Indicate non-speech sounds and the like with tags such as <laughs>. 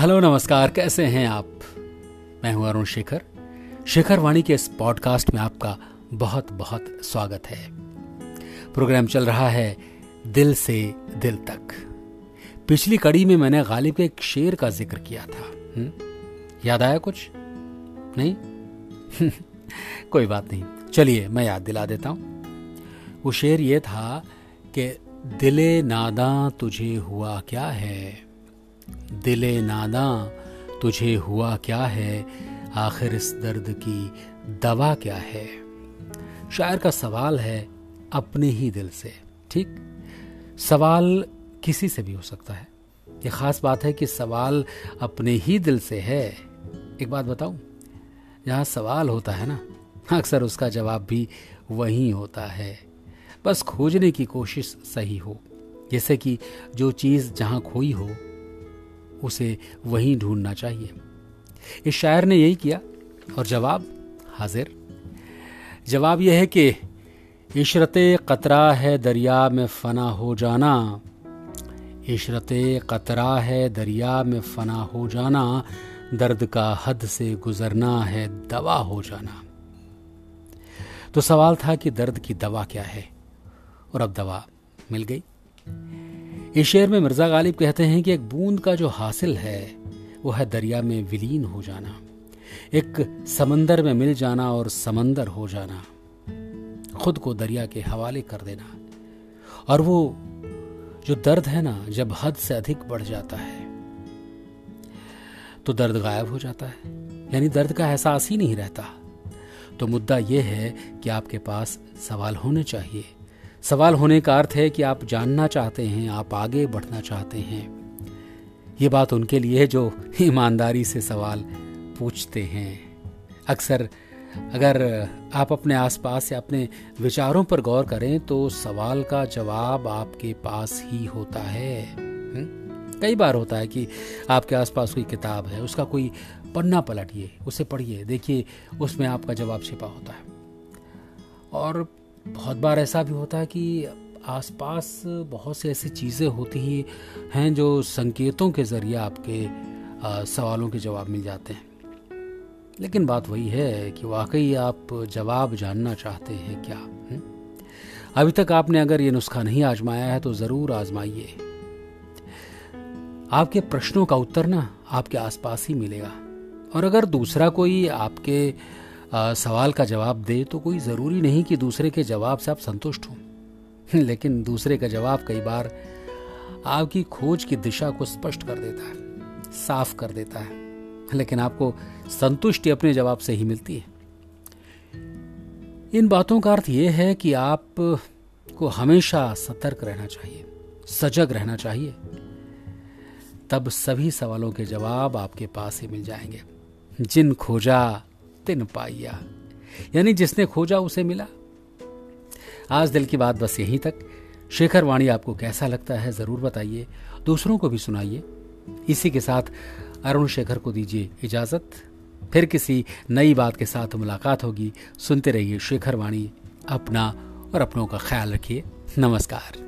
Hello, नमस्कार, कैसे हैं आप? मैं हूँ अरुण शेखर। शेखर वाणी के इस पॉडकास्ट में आपका बहुत बहुत स्वागत है। प्रोग्राम चल रहा है दिल से दिल तक। पिछली कड़ी में मैंने गालिब के एक शेर का ज़िक्र किया था हुँ? हम्म? याद आया कुछ? नहीं? <laughs> कोई बात नहीं। चलिए, मैं याद दिला देता हूँ। वो शेर ये था कि दिले नादा तुझे हुआ क्या है? दिले नादा तुझे हुआ क्या है? आखिर इस दर्द की दवा क्या है? शायर का सवाल है अपने ही दिल से, ठीक? सवाल किसी से भी हो सकता है। ये खास बात है कि सवाल अपने ही दिल से है। एक बात बताऊँ, जहाँ सवाल होता है ना, अक्सर उसका जवाब भी वही होता है। बस खोजने की कोशिश सही हो, जैसे कि जो चीज़ जहाँ खोई हो उसे वहीं ढूंढना चाहिए। इस शायर ने यही किया और जवाब, हाजिर। जवाब यह है कि इशरत कतरा है दरिया में फना हो जाना। इशरत कतरा है दरिया में फना हो जाना। दर्द का हद से गुजरना है दवा हो जाना। तो सवाल था कि दर्द की दवा क्या है? और अब दवा मिल गई। इस शेर में मिर्ज़ा गालिब कहते हैं कि एक बूंद का जो हासिल है, वो है दरिया में विलीन हो जाना, एक समंदर में मिल जाना और समंदर हो जाना, खुद को दरिया के हवाले कर देना। और वो जो दर्द है ना, जब हद से अधिक बढ़ जाता है तो दर्द गायब हो जाता है। यानी दर्द का एहसास ही नहीं रहता। तो मुद्दा यह है कि आपके पास सवाल होने चाहिए सवाल होने का अर्थ है कि आप जानना चाहते हैं, आप आगे बढ़ना चाहते हैं। ये बात उनके लिए है जो ईमानदारी से सवाल पूछते हैं। अक्सर अगर आप अपने आसपास या अपने विचारों पर गौर करें तो सवाल का जवाब आपके पास ही होता है? कई बार होता है कि आपके आसपास कोई किताब है, उसका कोई पन्ना पलटिए, उसे पढ़िए, देखिए, उसमें आपका जवाब छिपा होता है। और बहुत बार ऐसा भी होता है कि आसपास बहुत से ऐसी चीज़ें होती ही हैं जो संकेतों के ज़रिए आपके सवालों के जवाब मिल जाते हैं लेकिन बात वही है कि वाकई आप जवाब जानना चाहते हैं क्या? हम्म? अभी तक आपने अगर ये नुस्खा नहीं आजमाया है तो ज़रूर आजमाइए आपके प्रश्नों का उत्तर ना आपके आसपास ही मिलेगा और अगर दूसरा कोई आपके आ, सवाल का जवाब दे तो कोई ज़रूरी नहीं कि दूसरे के जवाब से आप संतुष्ट हों। <laughs> लेकिन दूसरे का जवाब कई बार आपकी खोज की दिशा को स्पष्ट कर देता है साफ़ कर देता है। लेकिन आपको संतुष्टि अपने जवाब से ही मिलती है। इन बातों का अर्थ यह है कि आप को हमेशा सतर्क रहना चाहिए सजग रहना चाहिए। तब सभी सवालों के जवाब आपके पास ही मिल जाएँगे। जिन खोजा तिन पाइया यानी जिसने खोजा उसे मिला। आज दिल की बात बस यहीं तक। शेखर वाणी, आपको कैसा लगता है ज़रूर बताइए। दूसरों को भी सुनाइए। इसी के साथ अरुण शेखर को दीजिए इजाज़त। फिर किसी नई बात के साथ मुलाकात होगी। सुनते रहिए शेखर वाणी, अपना और अपनों का ख्याल रखिए। नमस्कार।